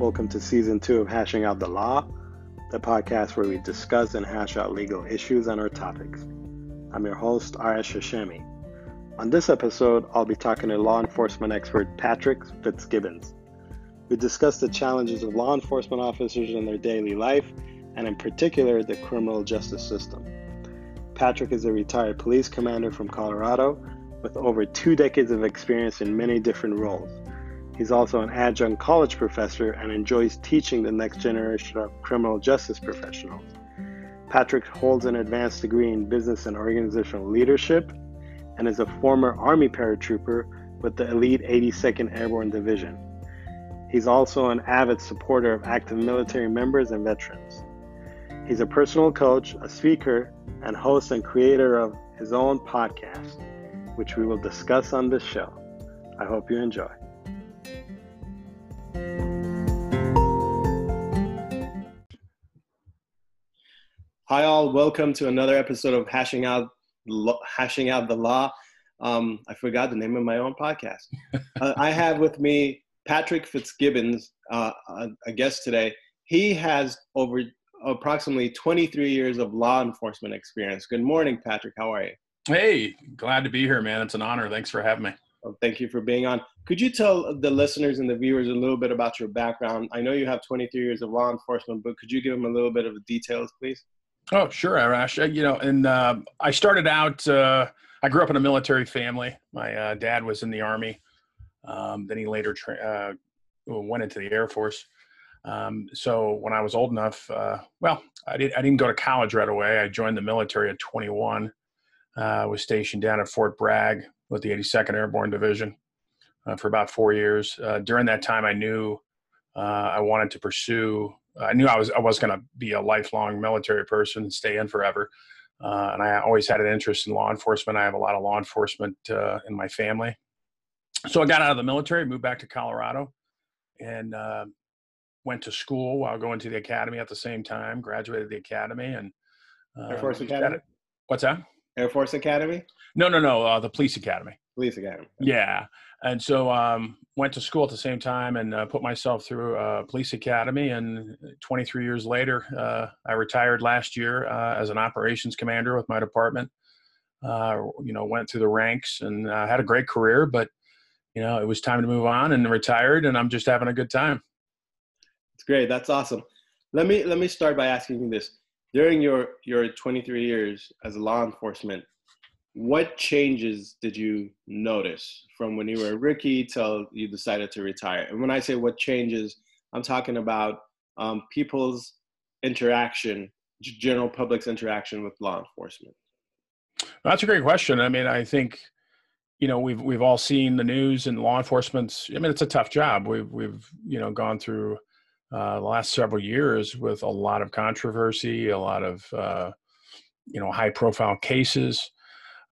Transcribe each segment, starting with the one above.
Welcome to season two of Hashing Out the Law, the podcast where we discuss and hash out legal issues and our topics. I'm your host, Arash Hashemi. On this episode, I'll be talking to law enforcement expert Patrick Fitzgibbons. We discuss the challenges of law enforcement officers in their daily life, and in particular, the criminal justice system. Patrick is a retired police commander from Colorado with over two decades of experience in many different roles. He's also an adjunct college professor and enjoys teaching the next generation of criminal justice professionals. Patrick holds an advanced degree in business and organizational leadership and is a former Army paratrooper with the elite 82nd Airborne Division. He's also an avid supporter of active military members and veterans. He's a personal coach, a speaker, and host and creator of his own podcast, which we will discuss on this show. I hope you enjoy. Hi, all. Welcome to another episode of Hashing Out Hashing Out the Law. Um, I forgot the name of my own podcast. uh, I have with me Patrick Fitzgibbons, uh, a guest today. He has over approximately 23 years of law enforcement experience. Good morning, Patrick. How are you? Hey, glad to be here, man. It's an honor. Thanks for having me. Well, thank you for being on. Could you tell the listeners and the viewers a little bit about your background? I know you have 23 years of law enforcement, but could you give them a little bit of the details, please? Oh, sure, Arash. Uh, you know, and uh, I started out. Uh, I grew up in a military family. My uh, dad was in the army. Um, then he later tra- uh, went into the Air Force. Um, so when I was old enough, uh, well, I, did, I didn't go to college right away. I joined the military at 21. I was stationed down at Fort Bragg with the 82nd Airborne Division for about four years. during that time, I knew I wanted to pursue I knew I was I was going to be a lifelong military person and stay in forever. Uh, and I always had an interest in law enforcement. I have a lot of law enforcement uh, in my family. So I got out of the military, moved back to Colorado, and uh, went to school while going to the academy at the same time. Graduated the academy and Air Force Academy. What's that? Air Force Academy. No, no, no. Uh, the police academy. Police academy. Yeah, and so um, went to school at the same time and uh, put myself through a police academy. And 23 years later uh, i retired last year uh, as an operations commander with my department. Uh, you know went through the ranks and uh, had a great career but you know it was time to move on and retired and i'm just having a good time. It's great. That's awesome. Let me let me start by asking you this. During your your 23 years as a law enforcement what changes did you notice from when you were a rookie till you decided to retire? And when I say what changes, I'm talking about um, people's interaction, general public's interaction with law enforcement. That's a great question. I mean, I think you know we've we've all seen the news and law enforcement's. I mean, it's a tough job. We've we've you know gone through uh, the last several years with a lot of controversy, a lot of uh, you know high profile cases.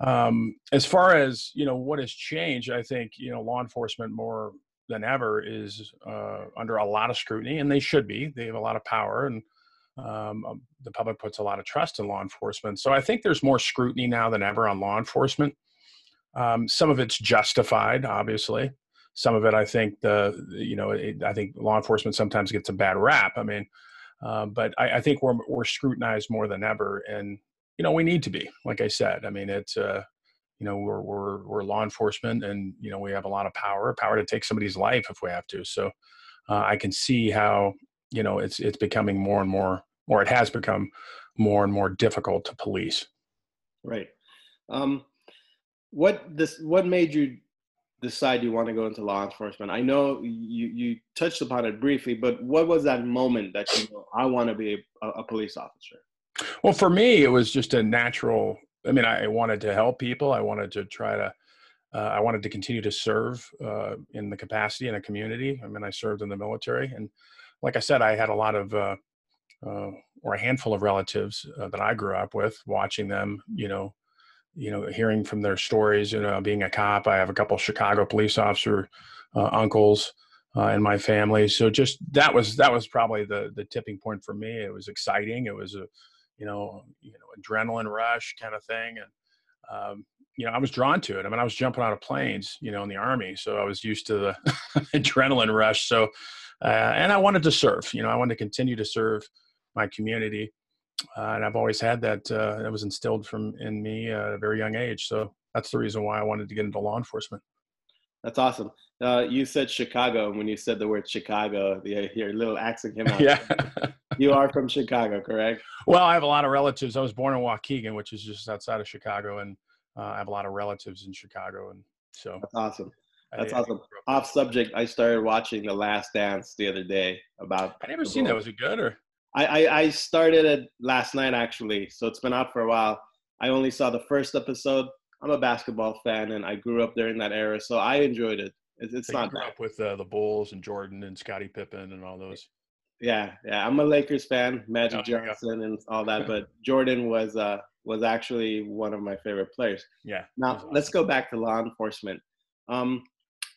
Um, as far as you know, what has changed, I think you know law enforcement more than ever is uh, under a lot of scrutiny, and they should be. They have a lot of power, and um, um, the public puts a lot of trust in law enforcement. So I think there's more scrutiny now than ever on law enforcement. Um, some of it's justified, obviously. Some of it, I think, the you know, it, I think law enforcement sometimes gets a bad rap. I mean, uh, but I, I, think we're we're scrutinized more than ever, and you know we need to be like i said. I mean it's uh you know we're we're we're law enforcement and you know we have a lot of power power to take somebody's life if we have to. So uh, i can see how you know it's it's becoming more and more or it has become more and more difficult to police. Right. Um what this what made you decide you want to go into law enforcement? I know you you touched upon it briefly but what was that moment that you know i want to be a, a police officer well, for me, it was just a natural. I mean, I wanted to help people. I wanted to try to. Uh, I wanted to continue to serve uh, in the capacity in a community. I mean, I served in the military, and like I said, I had a lot of, uh, uh or a handful of relatives uh, that I grew up with, watching them. You know, you know, hearing from their stories. You know, being a cop, I have a couple Chicago police officer uh, uncles. in my family, so just that was that was probably the the tipping point for me. It was exciting. It was a you know, you know, adrenaline rush kind of thing. And, um, you know, I was drawn to it. I mean, I was jumping out of planes, you know, in the army, so I was used to the adrenaline rush. So, uh, and I wanted to serve. You know, I wanted to continue to serve my community, uh, and I've always had that. Uh, that was instilled from in me at a very young age. So that's the reason why I wanted to get into law enforcement. That's awesome. Uh, you said Chicago, and when you said the word Chicago, the, your little accent came out. yeah. You are from Chicago, correct? Well, I have a lot of relatives. I was born in Waukegan, which is just outside of Chicago, and uh, I have a lot of relatives in Chicago, and so that's awesome. That's I, awesome. I Off subject, I started watching The Last Dance the other day. About I never seen that. Was it good or? I, I, I started it last night actually, so it's been out for a while. I only saw the first episode. I'm a basketball fan, and I grew up during that era, so I enjoyed it. It's, it's not grew up with uh, the Bulls and Jordan and Scottie Pippen and all those. Yeah, yeah. I'm a Lakers fan, Magic oh, Johnson and all that, but Jordan was uh was actually one of my favorite players. Yeah. Now awesome. let's go back to law enforcement. Um,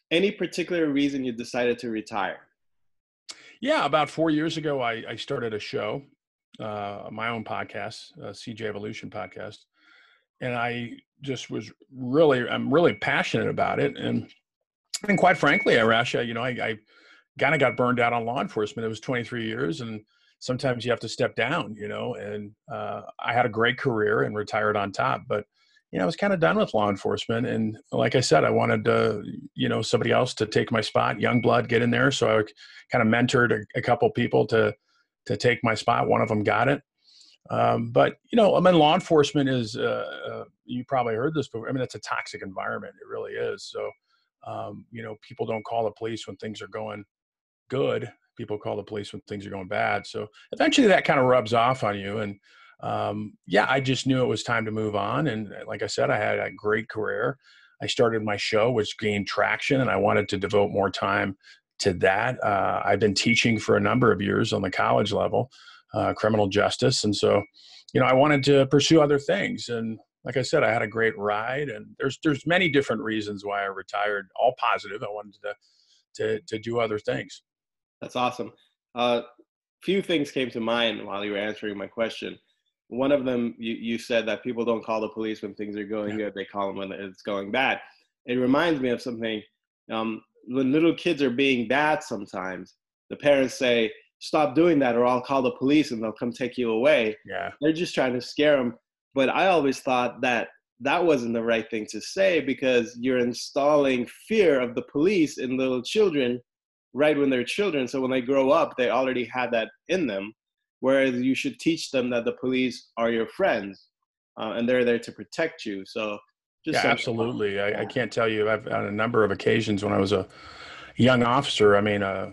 any particular reason you decided to retire? Yeah, about four years ago, I, I started a show, uh, my own podcast, CJ Evolution podcast, and I just was really, I'm really passionate about it, and and quite frankly, Arasha, you know, I, I kind of got burned out on law enforcement. It was 23 years, and sometimes you have to step down, you know. And uh, I had a great career and retired on top, but you know, I was kind of done with law enforcement. And like I said, I wanted, uh, you know, somebody else to take my spot, young blood, get in there. So I kind of mentored a, a couple people to to take my spot. One of them got it. Um, but you know, I mean, law enforcement is. Uh, uh, you probably heard this before. I mean, it's a toxic environment. It really is. So, um, you know, people don't call the police when things are going good. People call the police when things are going bad. So eventually, that kind of rubs off on you. And um, yeah, I just knew it was time to move on. And uh, like I said, I had a great career. I started my show, which gained traction, and I wanted to devote more time to that. Uh, I've been teaching for a number of years on the college level, uh, criminal justice, and so you know I wanted to pursue other things. And like I said, I had a great ride, and there's there's many different reasons why I retired. All positive. I wanted to to to do other things. That's awesome. A uh, few things came to mind while you were answering my question. One of them, you, you said that people don't call the police when things are going yeah. good; they call them when it's going bad. It reminds me of something. Um, when little kids are being bad, sometimes the parents say, "Stop doing that, or I'll call the police and they'll come take you away." Yeah, they're just trying to scare them but I always thought that that wasn't the right thing to say because you're installing fear of the police in little children right when they're children. So when they grow up, they already had that in them. Whereas you should teach them that the police are your friends uh, and they're there to protect you. So yeah, absolutely. I, I, can't tell you. I've on a number of occasions when I was a young officer. I mean, uh,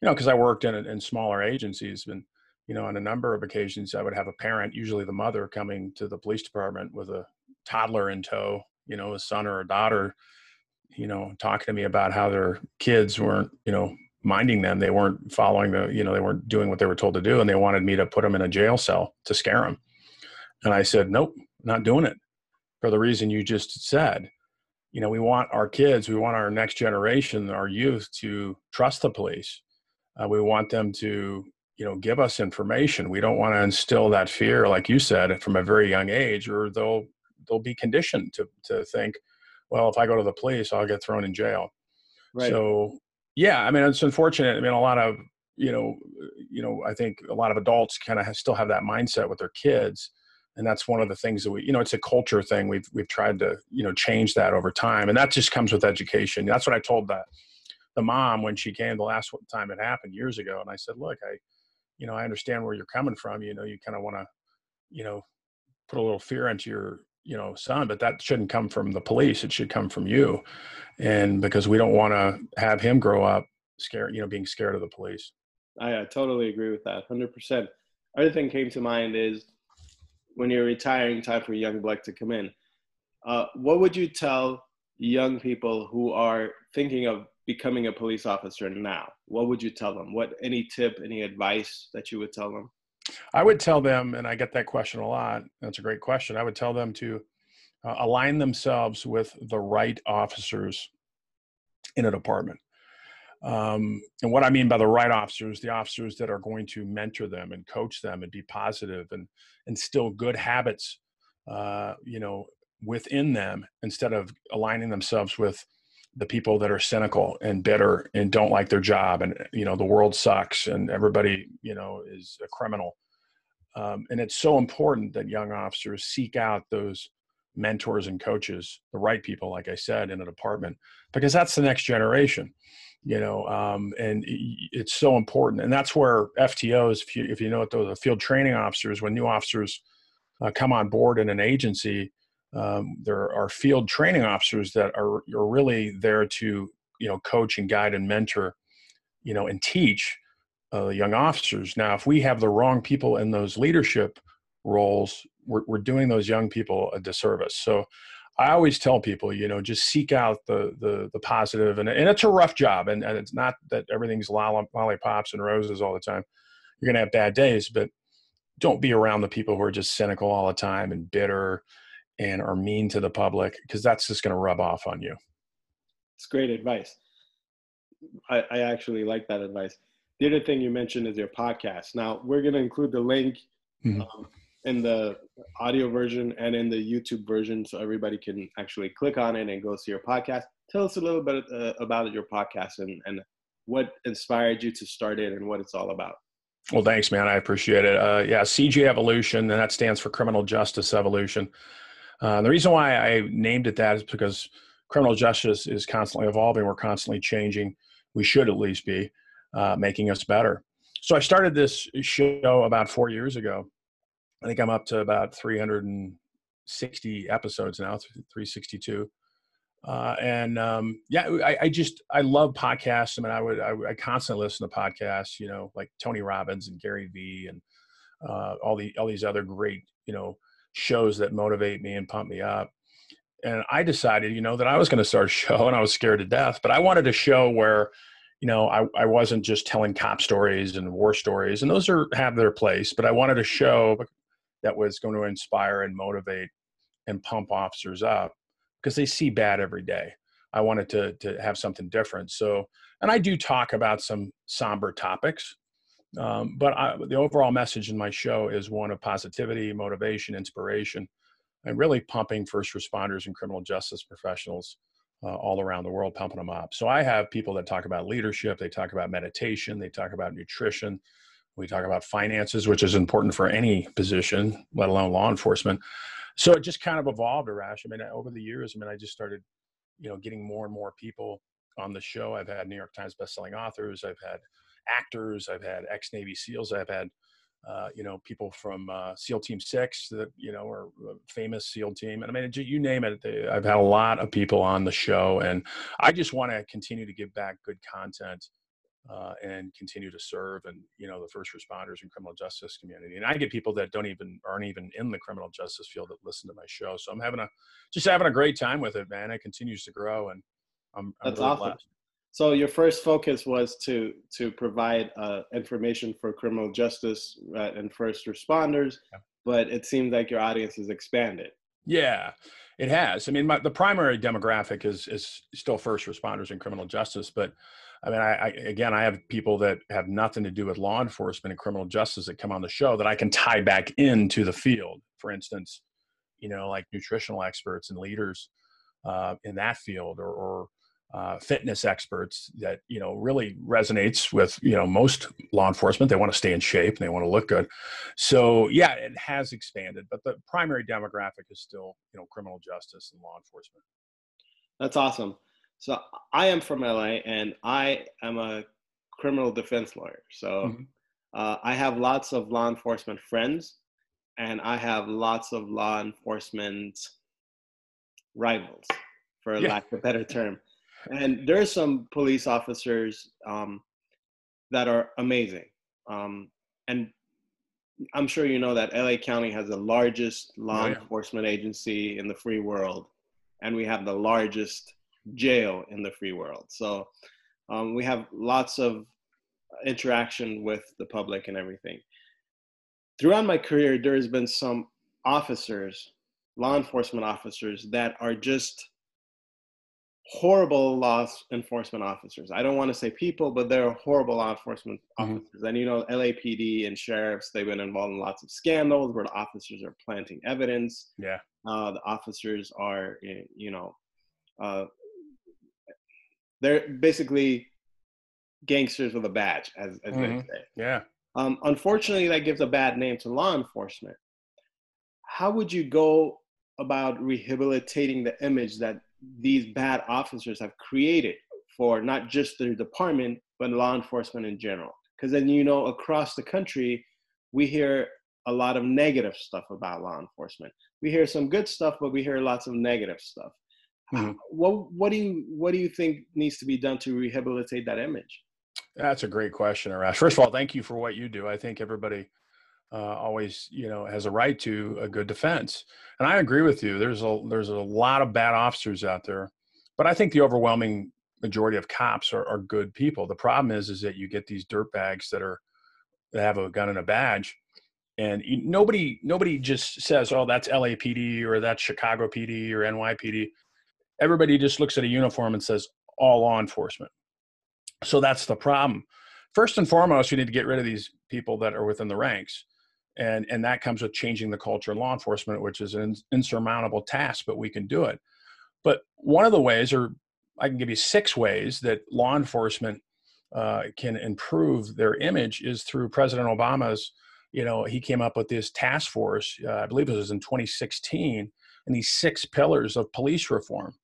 you know, because I worked in in smaller agencies, and you know, on a number of occasions, I would have a parent, usually the mother, coming to the police department with a toddler in tow, you know, a son or a daughter, you know, talking to me about how their kids weren't, you know, minding them. They weren't following the, you know, they weren't doing what they were told to do. And they wanted me to put them in a jail cell to scare them. And I said, nope, not doing it for the reason you just said. You know, we want our kids, we want our next generation, our youth to trust the police. Uh, we want them to you know give us information we don't want to instill that fear like you said from a very young age or they'll they'll be conditioned to to think well if i go to the police i'll get thrown in jail right. so yeah i mean it's unfortunate i mean a lot of you know you know i think a lot of adults kind of still have that mindset with their kids and that's one of the things that we you know it's a culture thing we've we've tried to you know change that over time and that just comes with education that's what i told that the mom when she came the last time it happened years ago and i said look i you know, I understand where you're coming from. You know, you kind of want to, you know, put a little fear into your, you know, son, but that shouldn't come from the police. It should come from you. And because we don't want to have him grow up scared, you know, being scared of the police. I, totally agree with that. 100%. Other thing came to mind is when you're retiring, time for young blood to come in. Uh, what would you tell young people who are thinking of becoming a police officer now, what would you tell them? What any tip, any advice that you would tell them? I would tell them, and I get that question a lot. That's a great question. I would tell them to uh, align themselves with the right officers in a department. Um, and what I mean by the right officers, the officers that are going to mentor them and coach them and be positive and instill good habits, uh, you know, within them instead of aligning themselves with the people that are cynical and bitter and don't like their job and you know the world sucks and everybody you know is a criminal. Um, and it's so important that young officers seek out those mentors and coaches the right people like i said in a department because that's the next generation you know um, and it's so important. And that's where ftos if you, if you know what those are field training officers when new officers uh, come on board in an agency um, there are field training officers that are, are really there to you know coach and guide and mentor you know and teach uh, young officers. Now if we have the wrong people in those leadership roles we're, we're doing those young people a disservice. So i always tell people you know just seek out the the, the positive and, and it's a rough job and, and it's not that everything's lollipops and roses all the time. You're going to have bad days but don't be around the people who are just cynical all the time and bitter and are mean to the public because that's just going to rub off on you. It's great advice. I, I, actually like that advice. The other thing you mentioned is your podcast. Now we're going to include the link mm-hmm. um, in the audio version and in the YouTube version, so everybody can actually click on it and go see your podcast. Tell us a little bit uh, about your podcast and, and what inspired you to start it and what it's all about. Well, thanks, man. I appreciate it. Uh, yeah, CJ Evolution, and that stands for Criminal Justice Evolution. Uh, the reason why I named it that is because criminal justice is constantly evolving. We're constantly changing. We should at least be uh, making us better. So I started this show about four years ago. I think I'm up to about 360 episodes now, 362. Uh, and um, yeah, I, I, just I love podcasts. I mean, I would I, I, constantly listen to podcasts. You know, like Tony Robbins and Gary Vee and uh, all the all these other great you know shows that motivate me and pump me up. And I decided, you know, that I was going to start a show and I was scared to death, but I wanted a show where, you know, I, I wasn't just telling cop stories and war stories, and those are have their place, but I wanted a show that was going to inspire and motivate and pump officers up because they see bad every day. I wanted to to have something different. So, and I do talk about some somber topics, um, but I, the overall message in my show is one of positivity, motivation, inspiration, and really pumping first responders and criminal justice professionals uh, all around the world, pumping them up. So I have people that talk about leadership, they talk about meditation, they talk about nutrition, we talk about finances, which is important for any position, let alone law enforcement. So it just kind of evolved, Arash. I mean, over the years, I mean, I just started, you know, getting more and more people on the show. I've had New York Times bestselling authors. I've had actors. I've had ex Navy SEALs. I've had uh, you know people from uh, SEAL Team Six that you know are famous SEAL team, and I mean you name it. I've had a lot of people on the show, and I just want to continue to give back good content. Uh, and continue to serve and you know the first responders and criminal justice community and i get people that don't even aren't even in the criminal justice field that listen to my show so i'm having a just having a great time with it man it continues to grow and i'm, I'm that's really awesome blessed. So your first focus was to to provide uh, information for criminal justice uh, and first responders, yeah. but it seems like your audience has expanded. Yeah, it has. I mean, my, the primary demographic is is still first responders and criminal justice, but I mean, I, I, again, I have people that have nothing to do with law enforcement and criminal justice that come on the show that I can tie back into the field. For instance, you know, like nutritional experts and leaders uh, in that field, or, or uh, fitness experts that you know really resonates with you know most law enforcement. They want to stay in shape and they want to look good. So yeah it has expanded but the primary demographic is still you know criminal justice and law enforcement. That's awesome. So i am from la and i am a criminal defense lawyer. So mm-hmm. uh, i have lots of law enforcement friends and i have lots of law enforcement rivals for yeah. lack of a better term and there's some police officers um, that are amazing. Um, and I'm sure you know that LA County has the largest law oh, yeah. enforcement agency in the free world, and we have the largest jail in the free world. So um, we have lots of interaction with the public and everything. Throughout my career, there has been some officers, law enforcement officers, that are just horrible law enforcement officers. I don't want to say people, but they're horrible law enforcement mm-hmm. officers. And you know, LAPD and sheriffs, they've been involved in lots of scandals where the officers are planting evidence. Yeah. uh, the officers are, eh, you know, uh, they're basically gangsters with a badge, as, as mm-hmm. they say. Yeah. Um, unfortunately, that gives a bad name to law enforcement. How would you go about rehabilitating the image that these bad officers have created for not just their department, but law enforcement in general? Because then, you know, across the country, we hear a lot of negative stuff about law enforcement. We hear some good stuff, but we hear lots of negative stuff. Mm-hmm. What what do you what do you think needs to be done to rehabilitate that image? That's a great question, Arash. First of all, thank you for what you do. I think everybody uh, always, you know, has a right to a good defense, and I agree with you. There's a there's a lot of bad officers out there, but I think the overwhelming majority of cops are, are good people. The problem is, is that you get these dirt bags that are that have a gun and a badge, and nobody nobody just says, "Oh, that's LAPD or that's Chicago PD or NYPD." Everybody just looks at a uniform and says, "All law enforcement." So that's the problem. First and foremost, you need to get rid of these people that are within the ranks. And, and that comes with changing the culture in law enforcement, which is an insurmountable task, but we can do it. But one of the ways, or I can give you six ways that law enforcement uh, can improve their image is through President Obama's, you know, he came up with this task force, uh, I believe it was in 2016, and these six pillars of police reform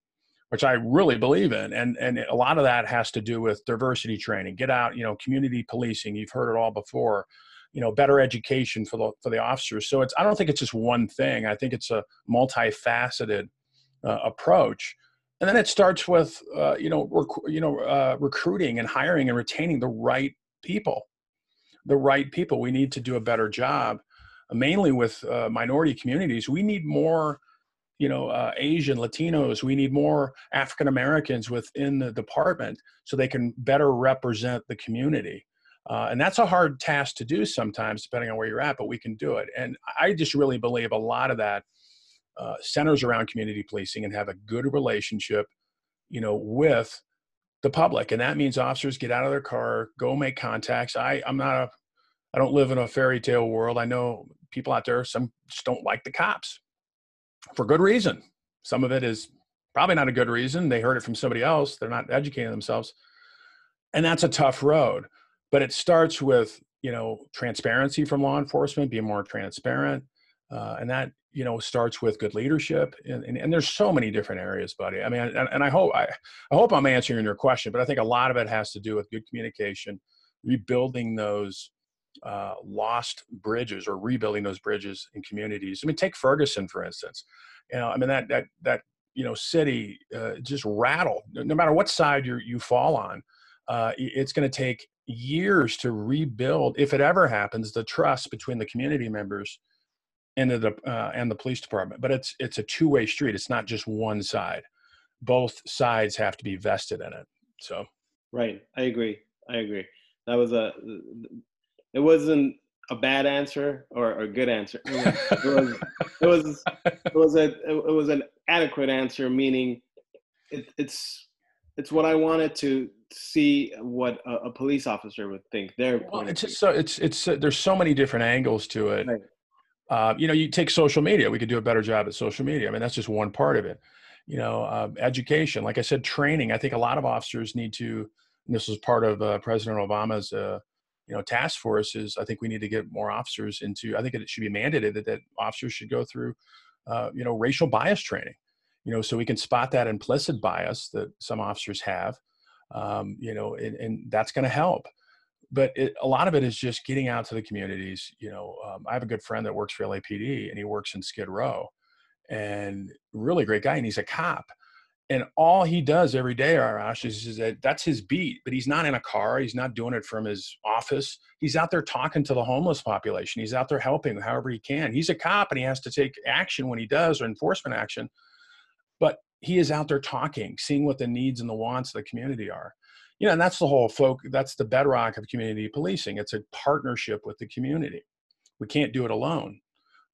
which I really believe in. And, and a lot of that has to do with diversity training, get out, you know, community policing. You've heard it all before, you know, better education for the, for the officers. So it's, I don't think it's just one thing. I think it's a multifaceted uh, approach. And then it starts with, uh, you know, rec- you know, uh, recruiting and hiring and retaining the right people, the right people. We need to do a better job, mainly with uh, minority communities. We need more you know uh, asian latinos we need more african americans within the department so they can better represent the community uh, and that's a hard task to do sometimes depending on where you're at but we can do it and i just really believe a lot of that uh, centers around community policing and have a good relationship you know with the public and that means officers get out of their car go make contacts i i'm not a i don't live in a fairy tale world i know people out there some just don't like the cops for good reason. Some of it is probably not a good reason. They heard it from somebody else. They're not educating themselves. And that's a tough road. But it starts with, you know, transparency from law enforcement, being more transparent. Uh, and that, you know, starts with good leadership. And, and, and there's so many different areas, buddy. I mean, and, and I hope I, I hope I'm answering your question, but I think a lot of it has to do with good communication, rebuilding those uh, lost bridges or rebuilding those bridges in communities. I mean, take Ferguson for instance. You know, I mean that that that you know city uh, just rattled. No matter what side you you fall on, uh, it's going to take years to rebuild, if it ever happens, the trust between the community members and the uh, and the police department. But it's it's a two way street. It's not just one side. Both sides have to be vested in it. So. Right, I agree. I agree. That was a it wasn't a bad answer or a good answer. It was it was it was, a it was an adequate answer, meaning it, it's it's what I wanted to see what a, a police officer would think. Their well, it's just so it's it's uh, there's so many different angles to it. Right. Uh, you know, you take social media. We could do a better job at social media. I mean, that's just one part of it. You know, uh, education. Like I said, training. I think a lot of officers need to. this is part of uh, President Obama's uh, you know task forces i think we need to get more officers into i think it should be mandated that, that officers should go through uh, you know racial bias training you know so we can spot that implicit bias that some officers have um, you know and, and that's going to help but it, a lot of it is just getting out to the communities you know um, i have a good friend that works for lapd and he works in skid row and really great guy and he's a cop and all he does every day, Arash, is, is that that's his beat. But he's not in a car. He's not doing it from his office. He's out there talking to the homeless population. He's out there helping however he can. He's a cop and he has to take action when he does or enforcement action. But he is out there talking, seeing what the needs and the wants of the community are. You know, and that's the whole folk. That's the bedrock of community policing. It's a partnership with the community. We can't do it alone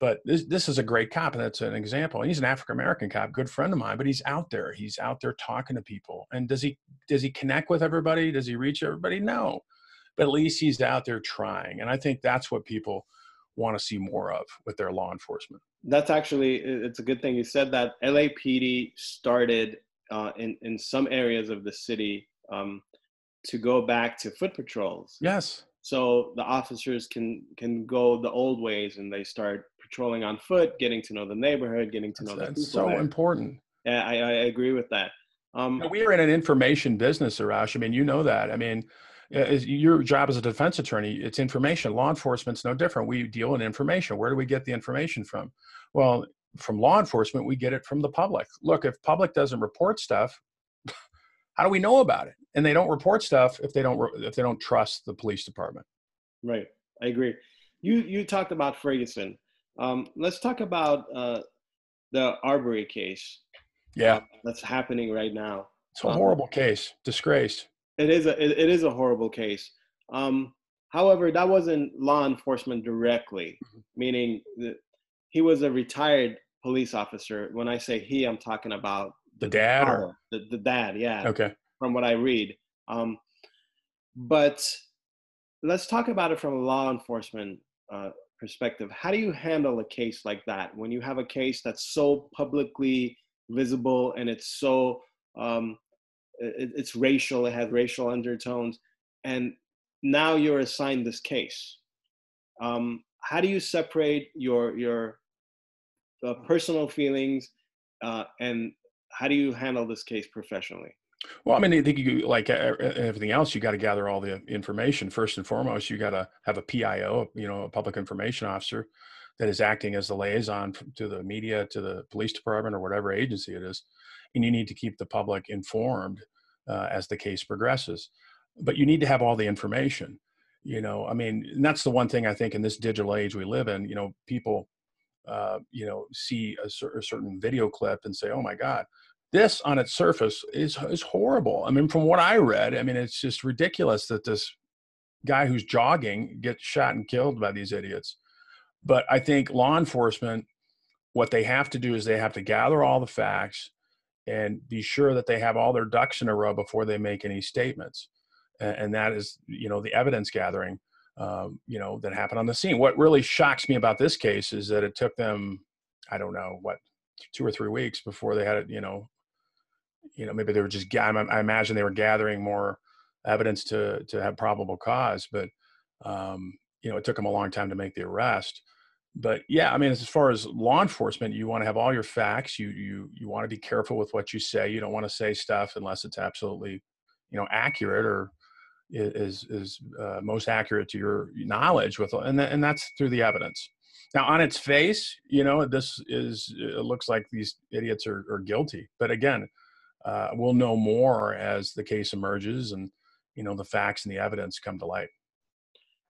but this this is a great cop and that's an example he's an african american cop good friend of mine but he's out there he's out there talking to people and does he does he connect with everybody does he reach everybody no but at least he's out there trying and i think that's what people want to see more of with their law enforcement that's actually it's a good thing you said that. LAPD started uh, in in some areas of the city um, to go back to foot patrols. Yes. So the officers can can go the old ways and they start patrolling on foot, getting to know the neighborhood, getting to know that's, the people. so there. important. Yeah, I, I agree with that. Um, you know, we are in an information business, Arash. I mean, you know that. I mean, your job as a defense attorney, it's information. Law enforcement's no different. We deal in information. Where do we get the information from? Well, from law enforcement, we get it from the public. Look, if public doesn't report stuff, how do we know about it? And they don't report stuff if they don't if they don't trust the police department. Right, I agree. You you talked about Ferguson. Um, let's talk about uh, the Arbery case. Yeah, uh, that's happening right now. It's a um, horrible case. Disgrace. It is a it, it is a horrible case. Um, however, that wasn't law enforcement directly, mm-hmm. meaning that he was a retired police officer. When I say he, I'm talking about the, the dad father, or the, the dad. Yeah. Okay. From what I read, um, but let's talk about it from a law enforcement uh, perspective. How do you handle a case like that when you have a case that's so publicly visible and it's so um, it, it's racial, it has racial undertones, and now you're assigned this case. Um, how do you separate your your uh, personal feelings uh, and how do you handle this case professionally? Well, I mean, I think you like everything else, you got to gather all the information. First and foremost, you got to have a PIO, you know, a public information officer that is acting as the liaison to the media, to the police department, or whatever agency it is. And you need to keep the public informed uh, as the case progresses. But you need to have all the information. You know, I mean, that's the one thing I think in this digital age we live in. You know, people, uh, you know, see a, cer- a certain video clip and say, "Oh my God." This on its surface is is horrible. I mean, from what I read, I mean, it's just ridiculous that this guy who's jogging gets shot and killed by these idiots. But I think law enforcement, what they have to do is they have to gather all the facts, and be sure that they have all their ducks in a row before they make any statements. And, and that is, you know, the evidence gathering, um, you know, that happened on the scene. What really shocks me about this case is that it took them, I don't know, what, two or three weeks before they had it, you know, you know, maybe they were just, I, imagine they were gathering more evidence to, to have probable cause, but, um, you know, it took them a long time to make the arrest but yeah, I mean, as far as law enforcement, you want to have all your facts. You you you want to be careful with what you say. You don't want to say stuff unless it's absolutely, you know, accurate or is is uh, most accurate to your knowledge with, and th- and that's through the evidence. Now, on its face, you know, this is it looks like these idiots are, are guilty. But again, uh, we'll know more as the case emerges and you know the facts and the evidence come to light.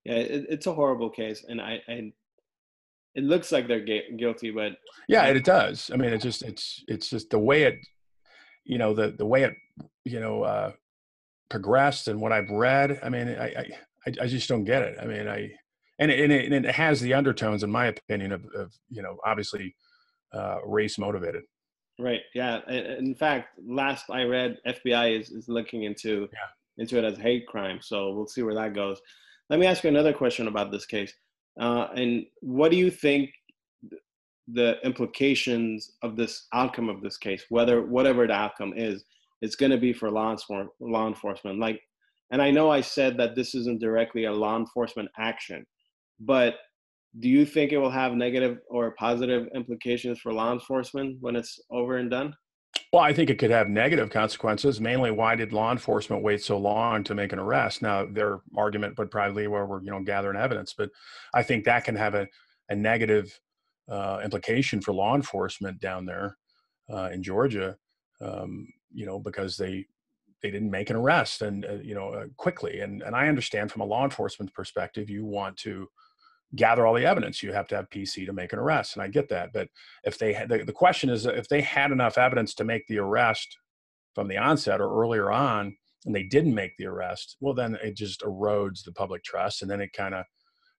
Yeah, it, it's a horrible case, and I, I it looks like they're guilty, but yeah, it, it does. I mean, it's just it's it's just the way it, you know, the the way it, you know, uh, progressed and what I've read. I mean, I I I just don't get it. I mean, I and it, and it, and it has the undertones, in my opinion, of, of you know, obviously, uh, race motivated. Right. Yeah. In fact, last I read, FBI is is looking into yeah. into it as hate crime. So we'll see where that goes. Let me ask you another question about this case. Uh, and what do you think the implications of this outcome of this case, whether whatever the outcome is, is going to be for law, law enforcement? Like, and I know I said that this isn't directly a law enforcement action, but do you think it will have negative or positive implications for law enforcement when it's over and done? Well, I think it could have negative consequences. Mainly, why did law enforcement wait so long to make an arrest? Now, their argument would probably where we're you know gathering evidence, but I think that can have a, a negative uh, implication for law enforcement down there uh, in Georgia. Um, you know, because they they didn't make an arrest and uh, you know uh, quickly. And and I understand from a law enforcement perspective, you want to gather all the evidence. You have to have PC to make an arrest, and I get that. But if they had, the, the question is, if they had enough evidence to make the arrest from the onset or earlier on, and they didn't make the arrest, well, then it just erodes the public trust, and then it kind of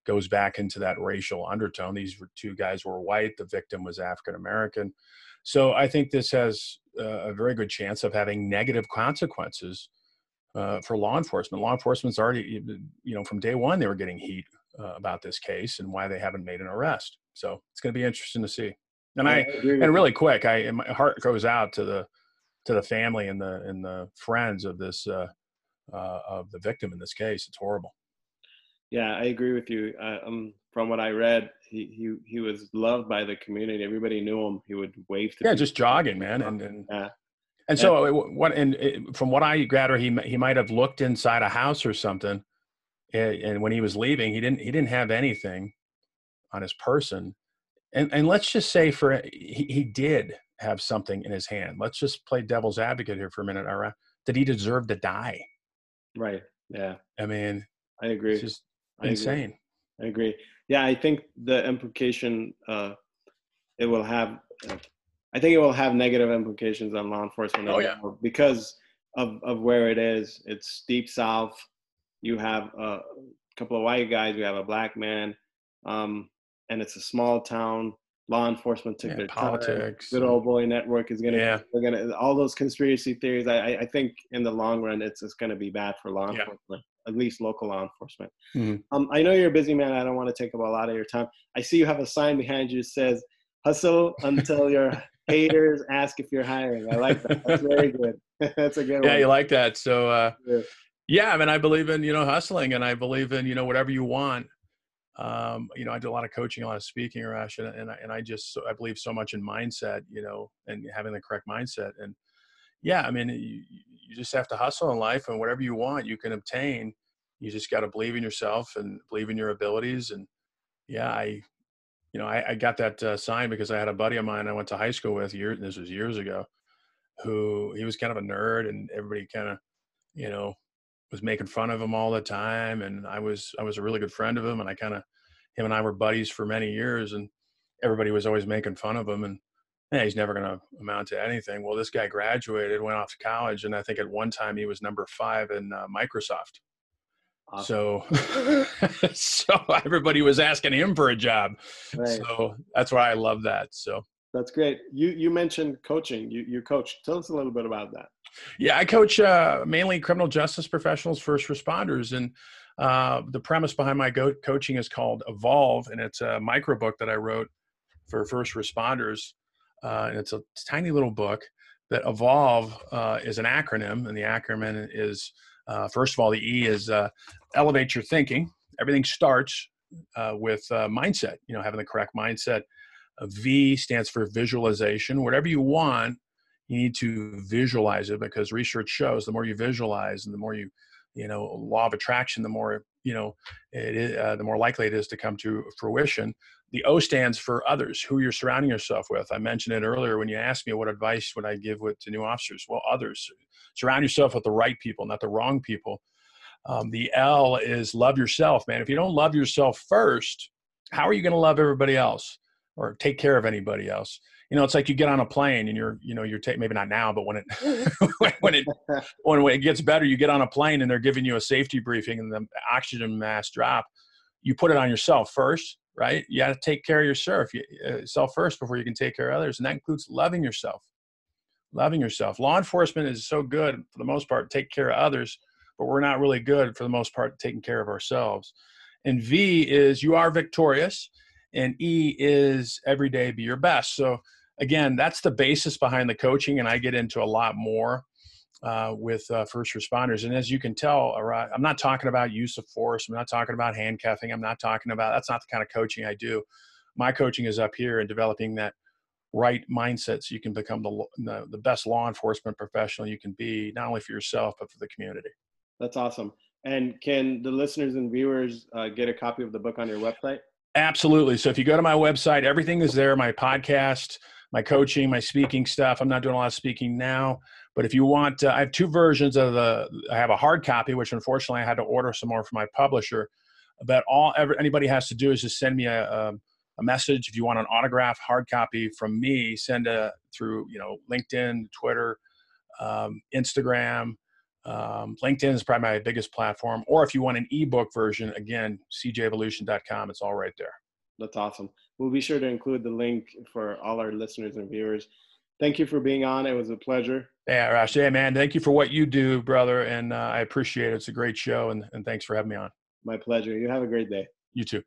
goes back into that racial undertone. These two guys were white, the victim was African American. So I think this has uh, a very good chance of having negative consequences uh, for law enforcement. Law enforcement's already, you know, from day one they were getting heat uh, about this case and why they haven't made an arrest. So it's going to be interesting to see. And I, I and really quick, I my heart goes out to the to the family and the and the friends of this uh, uh, of the victim in this case. It's horrible. Yeah, I agree with you. Uh, um, from what I read, he, he he was loved by the community. Everybody knew him. He would wave to. Yeah, people. just jogging, man, and and. Yeah. And so, uh, what? And from what I gather, he he might have looked inside a house or something, and when he was leaving, he didn't he didn't have anything on his person, and and let's just say for he, he did have something in his hand. Let's just play devil's advocate here for a minute. All right, did he deserve to die? Right. Yeah. I mean, I agree. It's just I insane. Agree. I agree. Yeah, I think the implication uh, it will have. I think it will have negative implications on law enforcement. Oh yeah. Because of of where it is, it's deep south. You have a couple of white guys. You have a black man, um, and it's a small town law enforcement took yeah, their politics. Time. Good old boy network is gonna. Yeah. They're gonna all those conspiracy theories. I I think in the long run, it's it's gonna be bad for law enforcement, yeah. at least local law enforcement. Mm-hmm. Um, I know you're a busy man. I don't want to take up a lot of your time. I see you have a sign behind you that says "Hustle until your haters ask if you're hiring." I like that. That's very good. That's a good. Yeah, one. Yeah, you like that. So. uh yeah. Yeah, I mean, I believe in you know hustling, and I believe in you know whatever you want um, you know, I do a lot of coaching, a lot of speaking, and, and I, and I just I believe so much in mindset, you know, and having the correct mindset. And yeah, I mean, you, you just have to hustle in life, and whatever you want, you can obtain. You just got to believe in yourself and believe in your abilities. And yeah, I, you know, I, I got that uh, sign because I had a buddy of mine I went to high school with years. And this was years ago. Who he was kind of a nerd, and everybody kind of, you know, was making fun of him all the time and i was i was a really good friend of him and i kind of him and i were buddies for many years and everybody was always making fun of him and yeah, he's never going to amount to anything. Well this guy graduated went off to college and i think at one time he was number five in uh, microsoft. So so everybody was asking him for a job. Right. so that's why i love that so. That's great. You you mentioned coaching. You you coach. Tell us a little bit about that yeah, I coach uh, mainly criminal justice professionals, first responders, and uh, the premise behind my go- coaching is called Evolve, and it's a micro book that I wrote for first responders, uh, and it's a tiny little book. That Evolve uh, is an acronym, and the acronym is uh, first of all the E is uh, elevate your thinking. Everything starts with mindset. You know, having the correct mindset. V stands for visualization. Whatever you want, you need to visualize it because research shows the more you visualize and the more you you know law of attraction the more you know it is, uh, the more likely it is to come to fruition. The o stands for others who you're surrounding yourself with. I mentioned it earlier when you asked me what advice would i give with, to new officers. Well others. Surround yourself with the right people not the wrong people. Um, the l is love yourself man. If you don't love yourself first how are you going to love everybody else or take care of anybody else you know, it's like you get on a plane and you're, you know, you're taking maybe not now, but when it when it when, when it gets better, you get on a plane and they're giving you a safety briefing and the oxygen mask drop. You put it on yourself first, right? You got to take care of yourself, yourself uh, first before you can take care of others, and that includes loving yourself. Loving yourself. Law enforcement is so good for the most part, take care of others, but we're not really good for the most part taking care of ourselves. And V is you are victorious, and E is every day be your best. So again, that's the basis behind the coaching, and I get into a lot more uh, with uh, first responders. And as you can tell, I'm not talking about use of force. I'm not talking about handcuffing. I'm not talking about that's not the kind of coaching I do. My coaching is up here in developing that right mindset so you can become the, the, the best law enforcement professional you can be, not only for yourself but for the community. That's awesome. And can the listeners and viewers uh, get a copy of the book on your website? Absolutely. So if you go to my website, everything is there. My podcast, my coaching, my speaking stuff. I'm not doing a lot of speaking now, but if you want, uh, I have two versions of the. I have a hard copy, which unfortunately I had to order some more from my publisher. But all ever, anybody has to do is just send me a, a, a message. If you want an autograph hard copy from me, send a through you know LinkedIn, Twitter, um, Instagram. Um, LinkedIn is probably my biggest platform. Or if you want an ebook version, again, cjevolution.com. It's all right there. That's awesome. We'll be sure to include the link for all our listeners and viewers. Thank you for being on. It was a pleasure. Yeah, Rash. Yeah, man. Thank you for what you do, brother. And uh, I appreciate it. It's a great show. And, and thanks for having me on. My pleasure. You have a great day. You too.